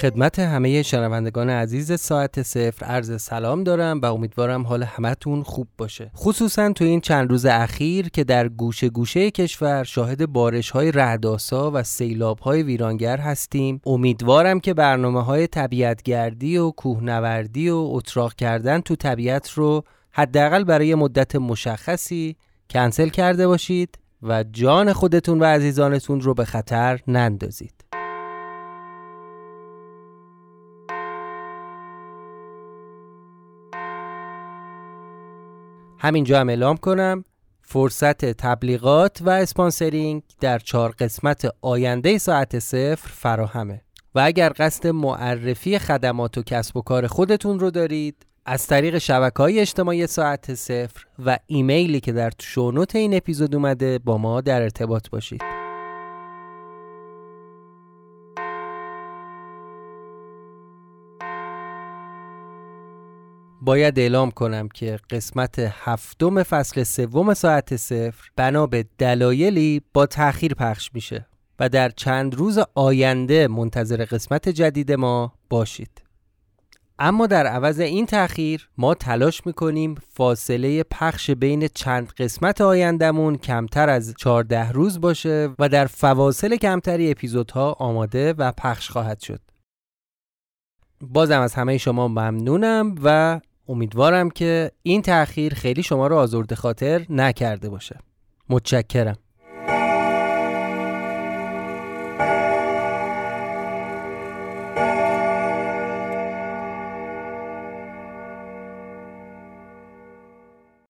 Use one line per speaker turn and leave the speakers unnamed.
خدمت همه شنوندگان عزیز ساعت صفر. عرض سلام دارم و امیدوارم حال همتون خوب باشه. خصوصا تو این چند روز اخیر که در گوشه گوشه کشور شاهد بارش های رهداسا و سیلاب های ویرانگر هستیم امیدوارم که برنامه های طبیعتگردی و کوهنوردی و اتراق کردن تو طبیعت رو حداقل برای مدت مشخصی کنسل کرده باشید و جان خودتون و عزیزانتون رو به خطر نندازید. همینجا هم اعلام کنم فرصت تبلیغات و اسپانسرینگ در چهار قسمت آینده ساعت صفر فراهمه. و اگر قصد معرفی خدمات و کسب و کار خودتون رو دارید از طریق شبکه های اجتماعی ساعت صفر و ایمیلی که در شونوت این اپیزود اومده با ما در ارتباط باشید. باید اعلام کنم که قسمت هفتم فصل سوم ساعت صفر بنا به دلایلی با تأخیر پخش میشه و در چند روز آینده منتظر قسمت جدید ما باشید. اما در عوض این تأخیر ما تلاش می‌کنیم فاصله پخش بین چند قسمت آیندهمون کمتر از 14 روز باشه و در فواصل کمتری اپیزودها آماده و پخش خواهد شد. بازم از همه شما ممنونم و امیدوارم که این تأخیر خیلی شما رو آزرده خاطر نکرده باشه. متشکرم.